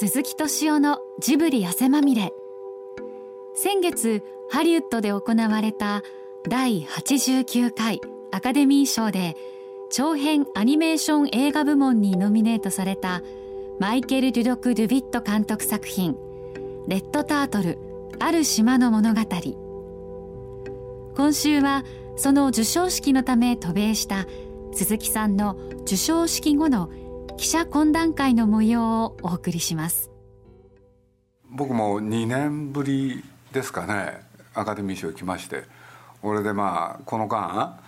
鈴木敏夫のジブリ汗まみれ。先月ハリウッドで行われた第89回アカデミー賞で長編アニメーション映画部門にノミネートされたマイケル・デュドク・ドゥビット監督作品「レッドタートルある島の物語」今週はその授賞式のため渡米した鈴木さんの授賞式後の記者懇談会の模様をお送りします。僕も2年ぶりですかね。アカデミー賞来まして。俺でまあこの間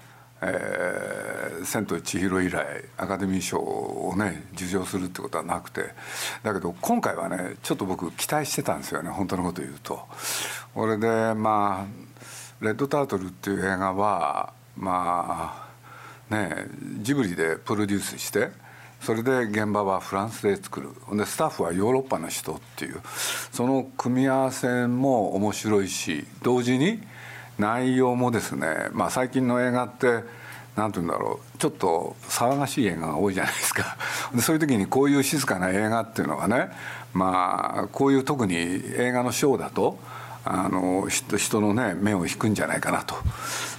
えー、千と千尋以来アカデミー賞をね受賞するってことはなくて。だけど今回はねちょっと僕期待してたんですよね。本当のこと言うと。俺でまあ「レッドタートル」っていう映画はまあねジブリでプロデュースしてそれで現場はフランスで作る。でスタッフはヨーロッパの人っていう。その組み合わせも面白いし同時に内容もですね、まあ、最近の映画って何て言うんだろう。ちょっと騒がしい映画が多いじゃないですか。でそういう時にこういう静かな映画っていうのはねまあこういう特に映画のショーだとあの人のね目を引くんじゃないかなと。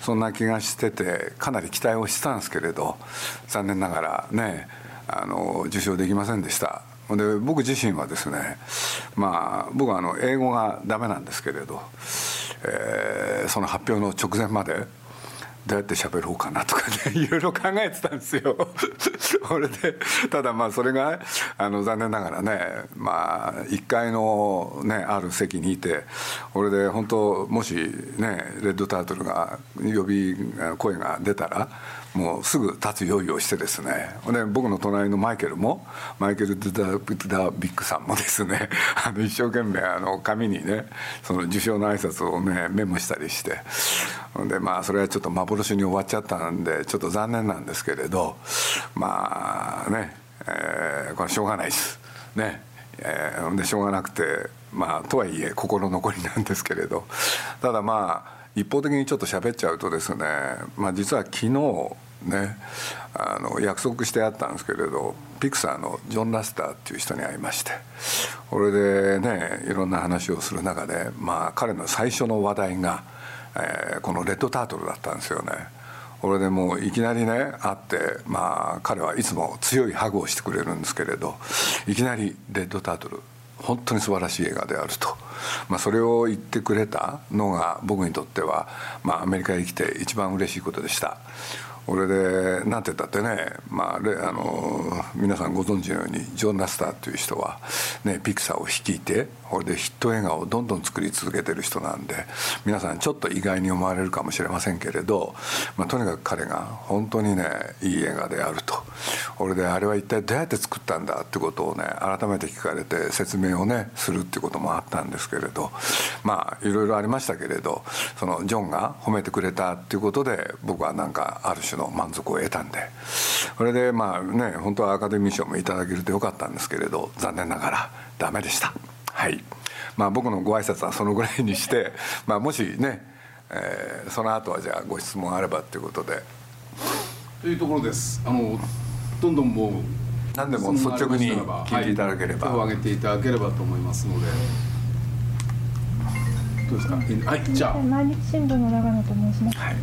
そんな気がしててかなり期待をしてたんですけれど残念ながらねあの受賞できませんでした。で僕自身はですねまあ僕はあの英語がダメなんですけれど、えー、その発表の直前までどうやって喋ろうかなとかね いろいろ考えてたんですよ。それでただまあそれがあの残念ながらねまあ1階のねある席にいて俺で本当もしねレッドタートルが呼び声が出たらもうすぐ立つ用意をしてですね。で僕の隣のマイケルもマイケル・ドゥダ・ビッグさんもですね あの一生懸命あの紙にねその受賞の挨拶をねメモしたりして。でまあそれはちょっと幻に終わっちゃったんでちょっと残念なんですけれどまあね、えー、これしょうがないです。ねえー、でしょうがなくてまあとはいえ心残りなんですけれど。ただまあ一方的にちょっと喋っちゃうとですね、まあ、実は昨日ねあの約束してあったんですけれどピクサーのジョン・ラスターっていう人に会いましてこれでねいろんな話をする中で、まあ、彼の最初の話題が、えー、この「レッドタートル」だったんですよね。これでもういきなりね会ってまあ彼はいつも強いハグをしてくれるんですけれどいきなり「レッドタートル」本当に素晴らしい映画であると、まあ、それを言ってくれたのが僕にとっては、まあ、アメリカへ来て一番嬉しいことでした。俺でなんて言ったってね、まあ、あの皆さんご存知のようにジョン・ラスターという人は、ね、ピクサーを率いてこれでヒット映画をどんどん作り続けてる人なんで皆さんちょっと意外に思われるかもしれませんけれど、まあ、とにかく彼が本当にねいい映画であると。俺であれは一体どうやって作ったんだってことをね改めて聞かれて説明をねするっていうこともあったんですけれどまあいろいろありましたけれどそのジョンが褒めてくれたっていうことで僕はなんかある種の満足を得たんで。それでまあね本当はアカデミー賞もいただけるとよかったんですけれど残念ながらダメでした。はい。まあ僕のご挨拶はそのぐらいにして、まあ、もしね、えー、その後はじゃあご質問あればっていうことで。というところです。あのどんどんもう何でも率直に聞いていただければ、はい、手を挙げていただければと思いますのでどうですか？はいじゃあ。毎日新聞の長野と申します、はい。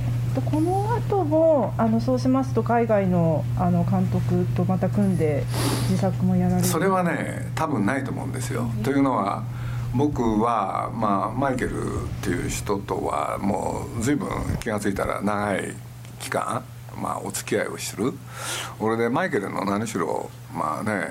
この後もあのそうしますと海外のあの監督とまた組んで自作もやられる。それはね多分ないと思うんですよ。というのは僕は、まあ、マイケルっていう人とはもう随分気が付いたら長い期間、まあ、お付き合いをする。俺でマイケルの何しろまあね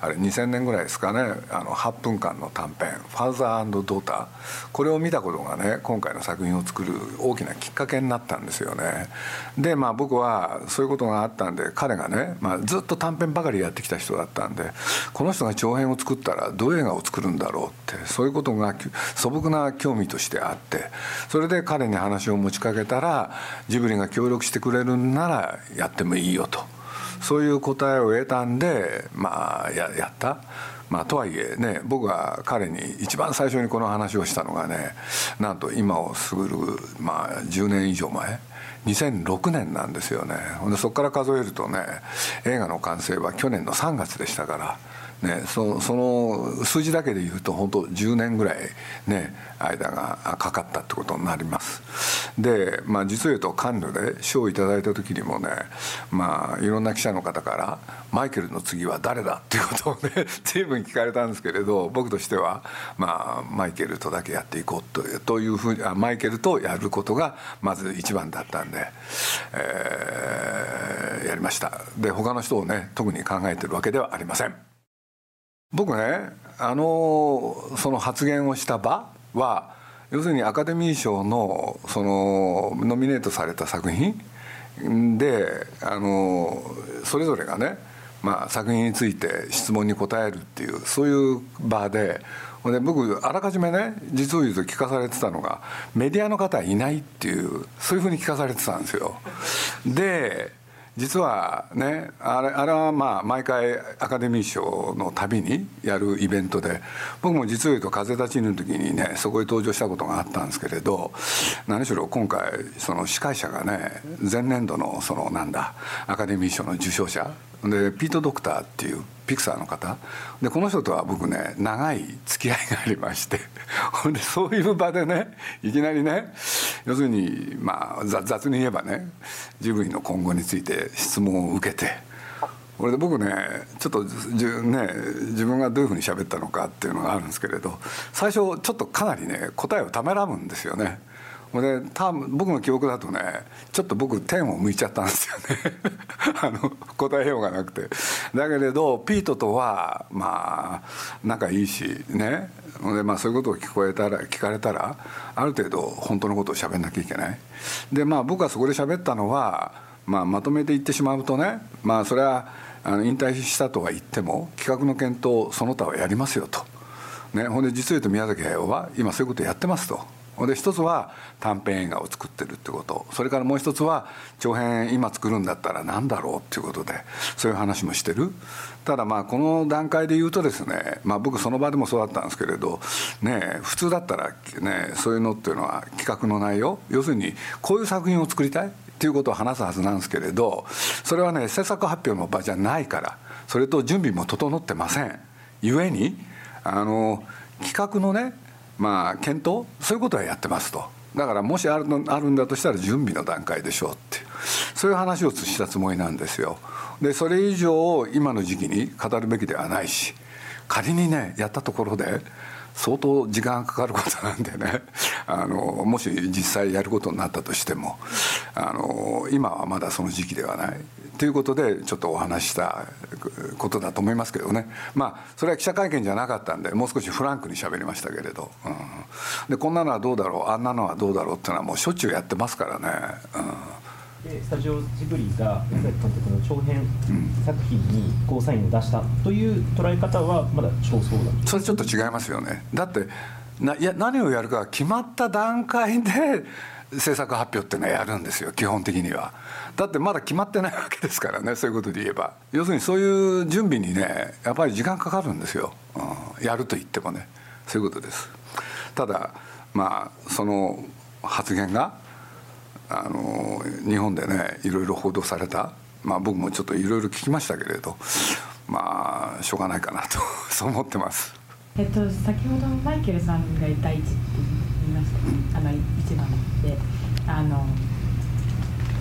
あれ2000年ぐらいですかねあの8分間の短編「ファーザードーター」これを見たことがね今回の作品を作る大きなきっかけになったんですよねでまあ僕はそういうことがあったんで彼がね、まあ、ずっと短編ばかりやってきた人だったんでこの人が長編を作ったらどういう映画を作るんだろうってそういうことが素朴な興味としてあってそれで彼に話を持ちかけたらジブリが協力してくれるんならやってもいいよと。そういう答えを得たんでまあややった？まあ、とはいえね僕が彼に一番最初にこの話をしたのがねなんと今を過ぐる、まあ、10年以上前？2006年なんですよねでそこから数えるとね映画の完成は去年の3月でしたからね、そその数字だけでいうと本当10年ぐらい、ね、間がかかったってことになりますで、まあ、実を言うとカンヌで賞をいただいた時にもね、まあ、いろんな記者の方から「マイケルの次は誰だ?」っていうことをね 随分聞かれたんですけれど僕としては、まあ、マイケルとだけやっていこうというというふうにあマイケルとやることがまず一番だったんで、えー、やりましたで他の人をね特に考えてるわけではありません。僕ねあのその発言をした場は要するにアカデミー賞のそのノミネートされた作品であのそれぞれがね、まあ、作品について質問に答えるっていうそういう場でで僕あらかじめね実を言うと聞かされてたのがメディアの方はいないっていうそういうふうに聞かされてたんですよ。で実はねあれあれはまあ毎回アカデミー賞のたびにやるイベントで僕も実を言うと「風立ちぬ」の時にねそこへ登場したことがあったんですけれど何しろ今回その司会者がね前年度のそのなんだアカデミー賞の受賞者でピート・ドクターっていうピクサーの方。でこの人とは僕ね長い付き合いがありまして。ほんでそういう場でねいきなりね要するにまあ雑に言えばねジブリの今後について質問を受けて。これで僕ねちょっとじゅ、ね、自分がどういうふうに喋ったのかっていうのがあるんですけれど最初ちょっとかなりね答えをためらむんですよね。で多分僕の記憶だとねちょっと僕天を向いちゃったんですよね。あの答えようがなくて。だけれどピートとはまあ仲いいしね。で、まあ、そういうことを聞こえたら聞かれたらある程度本当のことを喋んなきゃいけない。でまあ僕はそこで喋ったのは、まあ、まとめて言ってしまうとねまあそれはあの引退したとは言っても企画の検討その他はやりますよと。ね、ほんで実を言うと宮崎駿は今そういうことやってますと。で一つは短編映画を作ってるってこと。それからもう一つは長編今作るんだったら何だろうっていうことでそういう話もしてる。ただまあこの段階で言うとですね、まあ、僕その場でもそうだったんですけれどね普通だったらねそういうのっていうのは企画の内容。要するにこういう作品を作りたいっていうことを話すはずなんですけれどそれはね制作発表の場じゃないからそれと準備も整ってません。ゆえにあの企画のねまあ検討？そういうことはやってますと。だからもしあるのあるんだとしたら準備の段階でしょうって。そういう話をしたつもりなんですよ。でそれ以上今の時期に語るべきではないし仮にねやったところで相当時間がかかることなんでね。あのもし実際やることになったとしてもあの今はまだその時期ではない。ということでちょっとお話したことだと思いますけどね。まあそれは記者会見じゃなかったんでもう少しフランクに喋りましたけれど、うん、でこんなのはどうだろうあんなのはどうだろうっていうのはもうしょっちゅうやってますからね。うん。でスタジオジブリが宮崎監督の長編作品にゴーサインを出したという捉え方はまだ少数だそれちょっと違いますよね。だってないや何をやるか決まった段階で制作発表っていうのはやるんですよ基本的には。だってまだ決まってないわけですからねそういうことで言えば。要するにそういう準備にねやっぱり時間かかるんですよ、うん、やると言ってもね。そういうことです。ただまあその発言があの日本でねいろいろ報道された、まあ、僕もちょっといろいろ聞きましたけれど。まあしょうがないかなと そう思ってます。えっと、先ほどマイケルさんが第一って言いましたあの一番で。あの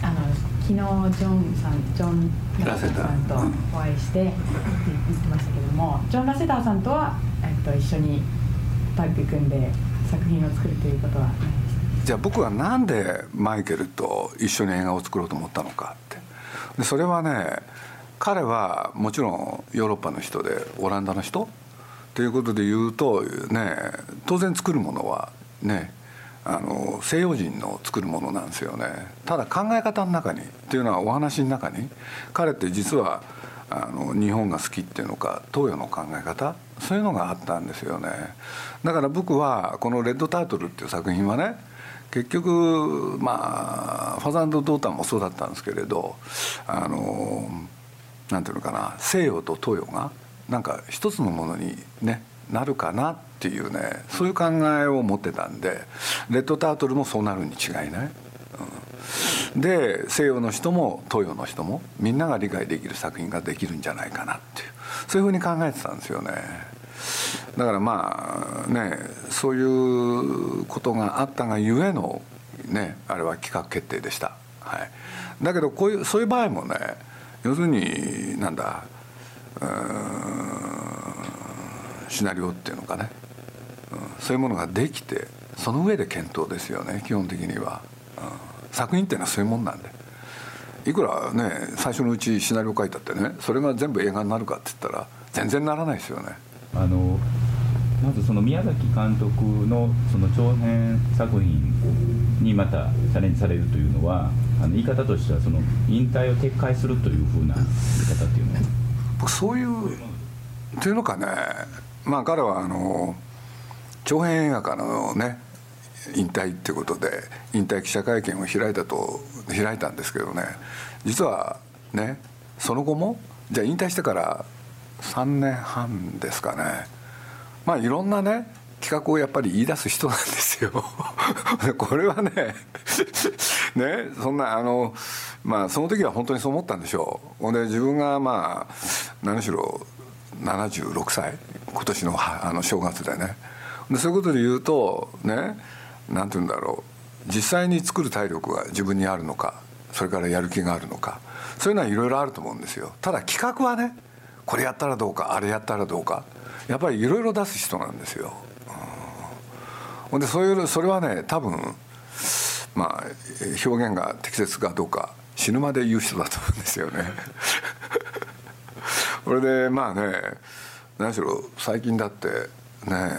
あの昨日ジョンさんジョン・ラセター。さんとお会いしてって言ってましたけどもジョン・ラセターさんとは、えっと、一緒にタッグ組んで作品を作るということはないですじゃあ僕はなんでマイケルと一緒に映画を作ろうと思ったのかって。でそれはね彼はもちろんヨーロッパの人でオランダの人ということで言うとね当然作るものはねあの西洋人の作るものなんですよね。ただ考え方の中にっていうのはお話の中に彼って実はあの日本が好きっていうのか東洋の考え方そういうのがあったんですよね。だから僕はこの「レッドタートル」っていう作品はね結局まあファザードーターもそうだったんですけれどあのなんていうのかな西洋と東洋がなんか一つのものに、ね、なるかなっていうねそういう考えを持ってたんでレッドタートルもそうなるに違いない。で西洋の人も東洋の人もみんなが理解できる作品ができるんじゃないかなっていうそういうふうに考えてたんですよねだからまあねそういうことがあったがゆえのねあれは企画決定でした、はい、だけどこういうそういう場合もね要するになんだシナリオっていうのかね、うん、そういうものができてその上で検討ですよね基本的には、うん、作品っていうのはそういうもんなんで。いくらね最初のうちシナリオ書いたってねそれが全部映画になるかって言ったら全然ならないですよね。あのまずその宮崎監督のその長編作品にまたチャレンジされるというのはあの言い方としてはその引退を撤回するというふうな言い方っていうのは。僕そういうというのかね。まあ彼はあの長編映画からのね引退っていうことで引退記者会見を開いたと開いたんですけどね。実はねその後もじゃあ引退してから3年半ですかね。まあいろんなね企画をやっぱり言い出す人なんですよ。これはね ねそんなあのまあその時は本当にそう思ったんでしょう。ほんで自分がまあ何しろ76歳今年のあの正月でね。でそういうことで言うとね何て言うんだろう。実際に作る体力が自分にあるのかそれからやる気があるのかそういうのはいろいろあると思うんですよ。ただ企画はねこれやったらどうかあれやったらどうか。やっぱりいろいろ出す人なんですよ。ほ、んでそういうそれはね多分まあ表現が適切かどうか死ぬまで言う人だと思うんですよね。これでまあね何しろ最近だってね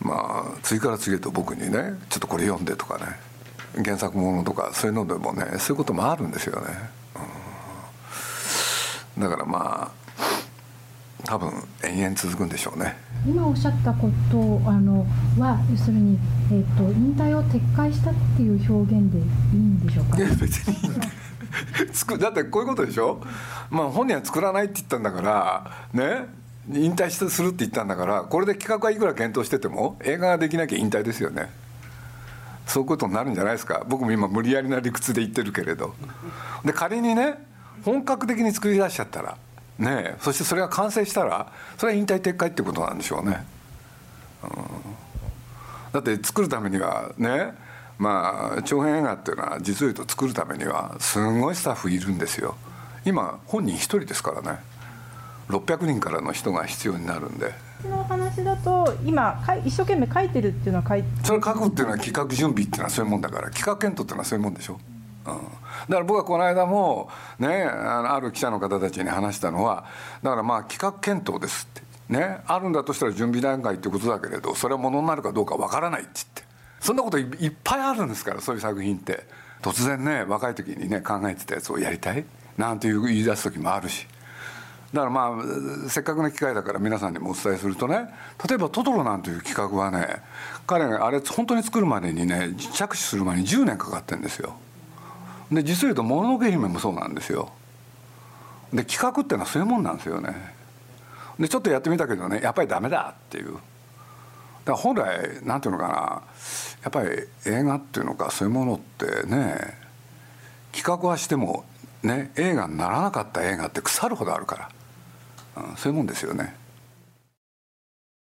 まあ次から次へと僕にねちょっとこれ読んでとかね原作ものとかそういうのでもねそういうこともあるんですよね。うん、だからまあ多分延々続くんでしょうね。今おっしゃったことあのは要するに、えーと、引退を撤回したっていう表現でいいんでしょうか？いや別にだってこういうことでしょ？まあ本人は作らないって言ったんだからね？引退するって言ったんだからこれで企画はいくら検討してても映画ができなきゃ引退ですよね。そういうことになるんじゃないですか。僕も今無理やりな理屈で言ってるけれど。で仮にね本格的に作り出しちゃったらねそしてそれが完成したらそれは引退撤回ってことなんでしょうね、うん、だって作るためにはねまあ長編映画っていうのは実を言うと作るためにはすごいスタッフいるんですよ。今本人一人ですからね。600人からの人が必要になるんで。の話だと今一生懸命書いてるっていうのは書いてそれ書くっていうのは企画準備っていうのはそういうもんだから企画検討っていうのはそういうもんでしょ。うだから僕はこの間もねある記者の方たちに話したのはだからまあ企画検討ですって。ねあるんだとしたら準備段階ってことだけれどそれはものになるかどうかわからないって言って。そんなこといっぱいあるんですからそういう作品って。突然ね若い時にね考えてたやつをやりたい？なんていう言い出す時もあるし。だからまあせっかくの機会だから皆さんにもお伝えするとね例えば「トトロ」なんていう企画はね彼があれ本当に作るまでにね着手する前に10年かかってるんですよ。で実を言うと「もののけ姫」もそうなんですよ。で企画っていうのはそういうもんなんですよね。でちょっとやってみたけどねやっぱりダメだっていう。だから本来なんていうのかなやっぱり映画っていうのかそういうものってね企画はしてもね映画にならなかった映画って腐るほどあるから、うん、そういうもんですよね。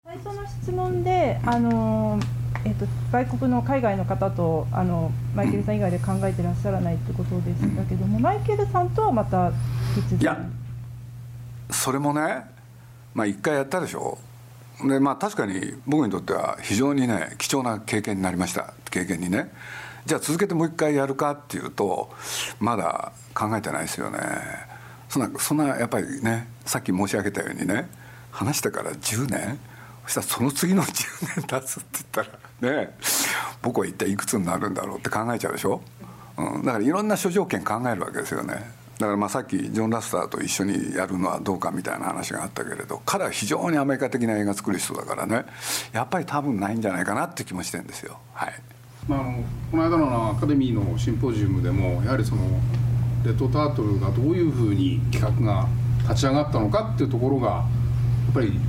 最初の質問であのーえーと、外国の海外の方とあのマイケルさん以外で考えてらっしゃらないってことでしたけども、マイケルさんとはまたいやそれもねまあ一回やったでしょ。でまあ確かに僕にとっては非常にね貴重な経験になりました。経験にね。じゃあ続けてもう一回やるかっていうとまだ考えてないですよね。そんなそんなやっぱりねさっき申し上げたようにね話してから10年。そしたらその次の10年経つって言ったらね僕は一体いくつになるんだろうって考えちゃうでしょ、うん、だからいろんな諸条件考えるわけですよね。だからまあさっきジョン・ラスターと一緒にやるのはどうかみたいな話があったけれど彼は非常にアメリカ的な映画作る人だからね。やっぱり多分ないんじゃないかなって気もしてるんですよ。はい、まあ、あのこの間のアカデミーのシンポジウムでもやはりそのレッドタートルがどういうふうに企画が立ち上がったのかっていうところがやっぱり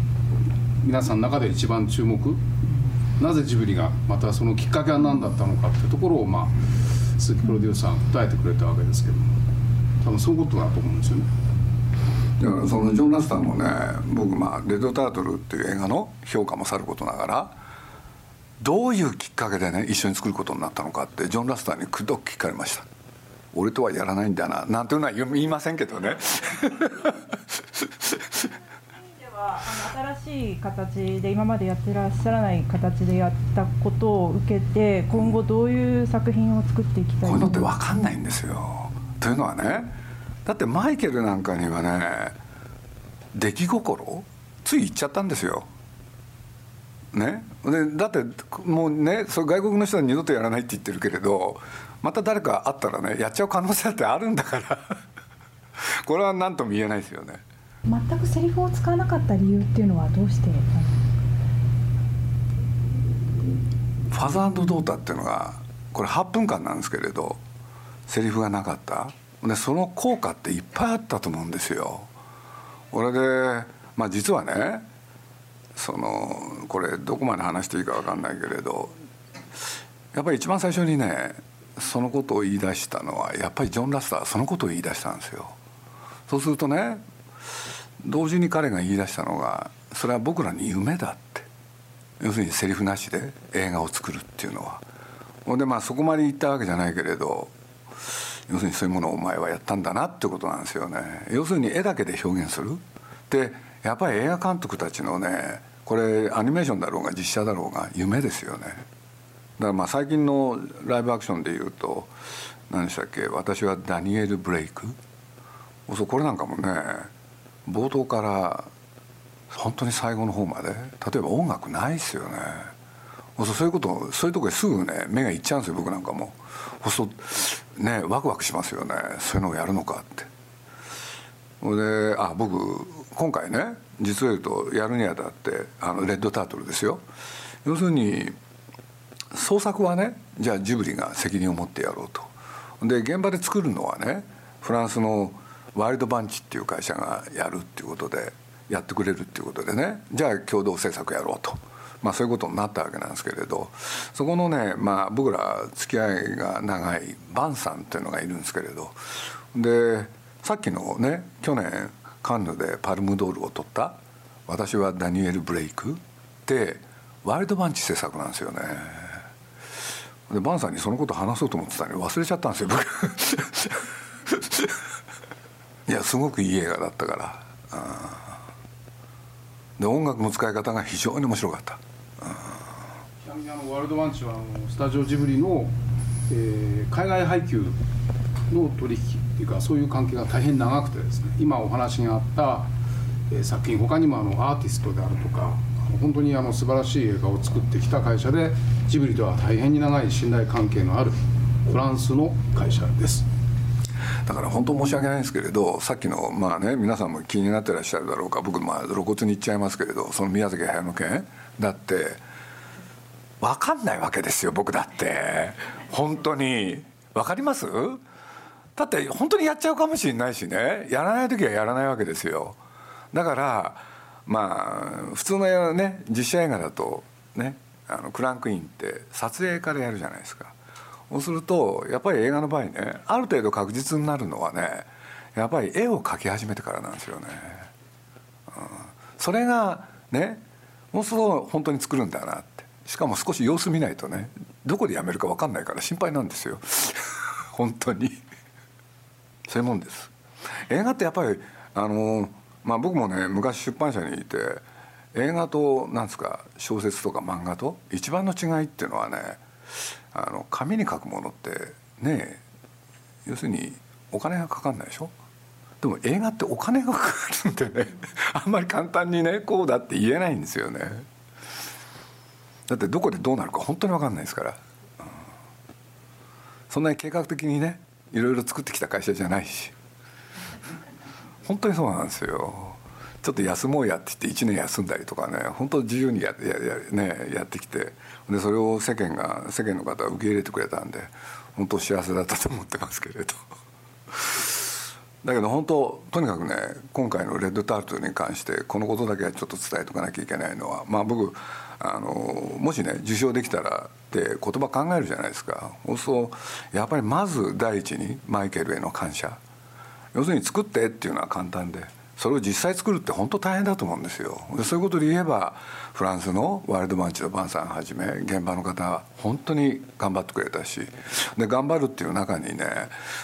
皆さんの中で一番注目なぜジブリがまたそのきっかけは何だったのかっていうところを、まあ、鈴木プロデューサー答えてくれたわけですけども多分そういうことだと思うんですよね。だからそのジョン・ラスターもね僕まあ「レッド・タートル」っていう映画の評価もさることながらどういうきっかけでね一緒に作ることになったのかってジョン・ラスターにくどく聞かれました俺とはやらないんだななんていうのは言いませんけどねはあの新しい形で今までやってらっしゃらない形でやったことを受けて今後どういう作品を作っていきたいこういうのって分かんないんですよ。というのはねだってマイケルなんかにはね出来心つい言っちゃったんですよ。ね、でだってもうねそ外国の人は二度とやらないって言ってるけれどまた誰か会ったらねやっちゃう可能性ってあるんだから。これは何とも言えないですよね。全くセリフを使わなかった理由っていうのはどうしてファザードータっていうのがこれ8分間なんですけれどセリフがなかった。でその効果っていっぱいあったと思うんですよ。俺でまあ実はねそのこれどこまで話していいか分かんないけれどやっぱり一番最初にねそのことを言い出したのはやっぱりジョン・ラスターそのことを言い出したんですよ。そうするとね同時に彼が言い出したのがそれは僕らに夢だって。要するにセリフなしで映画を作るっていうのは。ほんでまあそこまで言ったわけじゃないけれど要するにそういうものをお前はやったんだなってことなんですよね。要するに絵だけで表現する。でやっぱり映画監督たちのねこれアニメーションだろうが実写だろうが夢ですよね。だからまあ最近のライブアクションでいうと何でしたっけ私はダニエル・ブレイク。そうこれなんかもね冒頭から本当に最後の方まで例えば音楽ないっすよね。そういうことそういうとこへすぐね目がいっちゃうんですよ僕なんかも。そうねワクワクしますよね。そういうのをやるのかって。ほんであ僕今回ね実を言うとやるにあたってあのレッドタートルですよ。要するに創作はねじゃあジブリが責任を持ってやろうと。で現場で作るのはねフランスのワイルドバンチっていう会社がやるっていうことでやってくれるっていうことでね。じゃあ共同制作やろうと、まあ、そういうことになったわけなんですけれど。そこのね、まあ、僕ら付き合いが長いバンさんっていうのがいるんですけれど。でさっきのね去年カンヌでパルムドールを取った「私はダニエル・ブレイク」ってワイルドバンチ制作なんですよね。でバンさんにそのこと話そうと思ってたのに忘れちゃったんですよ僕。いやすごくいい映画だったから。で音楽の使い方が非常に面白かった。ちなみにあのワールドワンチはあのスタジオジブリの、えー、海外配給の取引っていうかそういう関係が大変長くてですね。今お話があった、え、作品他にもあのアーティストであるとか本当にあの素晴らしい映画を作ってきた会社でジブリとは大変に長い信頼関係のあるフランスの会社です。だから本当申し訳ないんですけれどさっきのまあね皆さんも気になってらっしゃるだろうか僕まあ露骨に言っちゃいますけれどその宮崎駿の件だって分かんないわけですよ僕だって。本当に。分かります？だって本当にやっちゃうかもしれないしね。やらない時はやらないわけですよ。だからまあ普通のね実写映画だとねあのクランクインって撮影からやるじゃないですか。そうするとやっぱり映画の場合ねある程度確実になるのはねやっぱり絵を描き始めてからなんですよね、うん、それがねもうすぐ本当に作るんだなって。しかも少し様子見ないとねどこでやめるか分かんないから心配なんですよ。本当に。そういうもんです。映画ってやっぱりあのまあ僕もね昔出版社にいて映画となんですか小説とか漫画と一番の違いっていうのはねあの紙に書くものってね要するにお金がかかんないでしょ？でも映画ってお金がかかるんでね あんまり簡単にねこうだって言えないんですよね。だってどこでどうなるか本当に分かんないですから、うん、そんなに計画的にねいろいろ作ってきた会社じゃないし。本当にそうなんですよ。ちょっと休もうやって言って1年休んだりとかね本当自由にややや,、ね、やってきてでそれを世間が世間の方は受け入れてくれたんで本当幸せだったと思ってますけれど。だけど本当とにかくね今回の「レッドタルト」に関してこのことだけはちょっと伝えとかなきゃいけないのはまあ僕あのもしね受賞できたらって言葉考えるじゃないですか。そうすやっぱりまず第一にマイケルへの感謝。要するに作ってっていうのは簡単で。それを実際作るって本当大変だと思うんですよ。でそういうことで言えばフランスのワイルドマンチのバンさんはじめ現場の方は本当に頑張ってくれたしで頑張るっていう中にね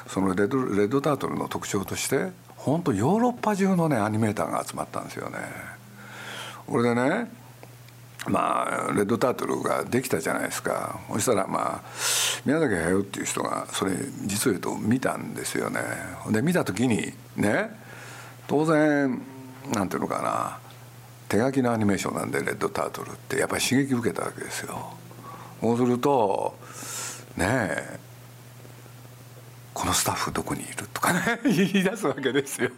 そのレッドレッドタートルの特徴として本当ヨーロッパ中のねアニメーターが集まったんですよね。これでねまあレッドタートルができたじゃないですか。そしたらまあ宮崎駿っていう人がそれ実を言うと見たんですよね。で見た時にね当然なんていうのかな。手書きのアニメーションなんでレッドタートルって。やっぱり刺激受けたわけですよ。そうするとねえこのスタッフどこにいるとかね 言い出すわけですよ。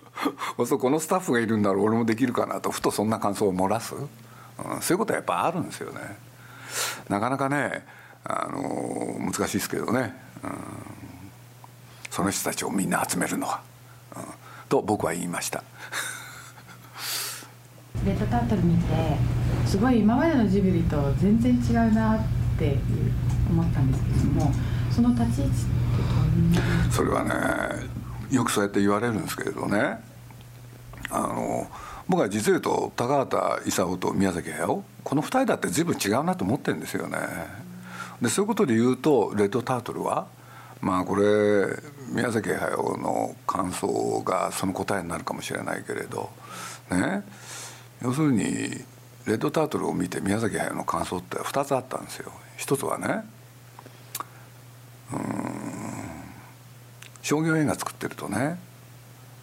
そうこのスタッフがいるんだろう俺もできるかなと。ふとそんな感想を漏らす、うん、そういうことはやっぱあるんですよね。なかなかねあの難しいですけどね、うん、その人たちをみんな集めるのは。と僕は言いました。レッドタートル見てすごい今までのジブリと全然違うなって思ったんですけどもその立ち位置ってそれはねよくそうやって言われるんですけれどね。あの僕は実を言うと高畑勲と宮崎駿この2人だって随分違うなと思ってるんですよね。でそういうことで言うとレッドタートルはまあこれ宮崎駿の感想がその答えになるかもしれないけれどね要するにレッドタートルを見て宮崎駿の感想って2つあったんですよ。一つはねうん商業映画作ってるとね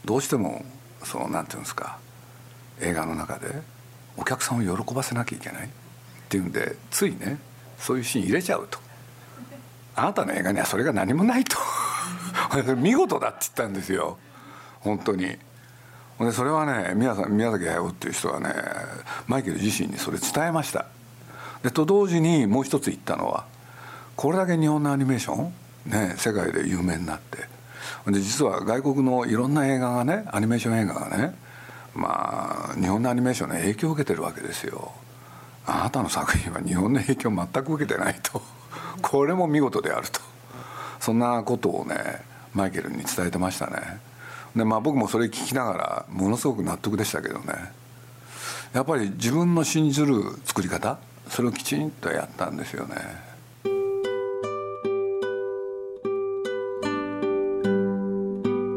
どうしてもそのなんていうんですか映画の中でお客さんを喜ばせなきゃいけないっていうんでついねそういうシーン入れちゃうとあなたの映画にはそれが何もないと。見事だって言ったんですよ。本当に。でそれはね宮宮崎駿っていう人はねマイケル自身にそれ伝えました。でと同時にもう一つ言ったのはこれだけ日本のアニメーションね世界で有名になって。で実は外国のいろんな映画がねアニメーション映画がねまあ日本のアニメーションの影響を受けてるわけですよ。あなたの作品は日本の影響を全く受けてないと。これも見事であると。そんなことをねマイケルに伝えてましたね。でまあ僕もそれ聞きながらものすごく納得でしたけどね。やっぱり自分の信じる作り方それをきちんとやったんですよね。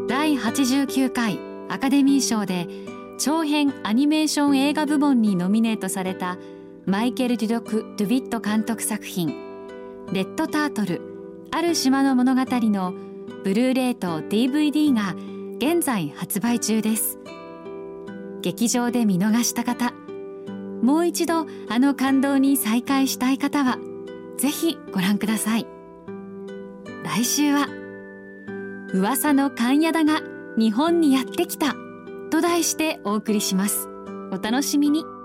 第89回アカデミー賞で長編アニメーション映画部門にノミネートされたマイケル・デュドク・ドゥビット監督作品「レッドタートルある島の物語」のブルーレイと DVD が現在発売中です。劇場で見逃した方もう一度あの感動に再会したい方はぜひご覧ください。来週は噂の勘屋だが日本にやってきたと題してお送りします。お楽しみに。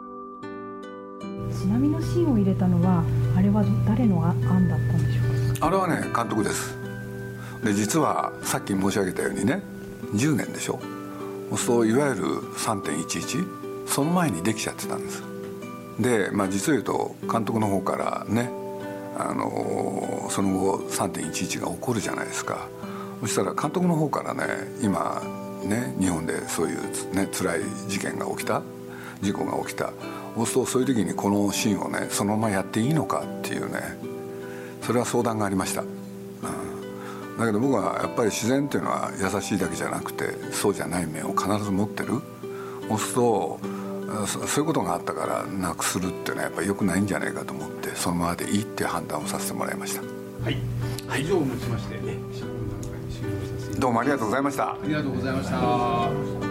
津波のシーンを入れたのはあれは誰の案だったんでしょうか？あれはね監督です。で実はさっき申し上げたようにね10年でしょそういわゆる3.11その前にできちゃってたんです。で、まあ、実を言うと監督の方からねあのその後3.11が起こるじゃないですか。そしたら監督の方からね今ね日本でそういう、ね、辛い事件が起きた事故が起きたそうするとそういう時にこのシーンをねそのままやっていいのかっていうねそれは相談がありました、うん、だけど僕はやっぱり自然っていうのは優しいだけじゃなくてそうじゃない面を必ず持ってる。そうするとそういうことがあったからなくするっていうのはやっぱりよくないんじゃないかと思ってそのままでいいっていう判断をさせてもらいました。はい、はい、以上をもちまして、ね、どうもありがとうございました。ありがとうございました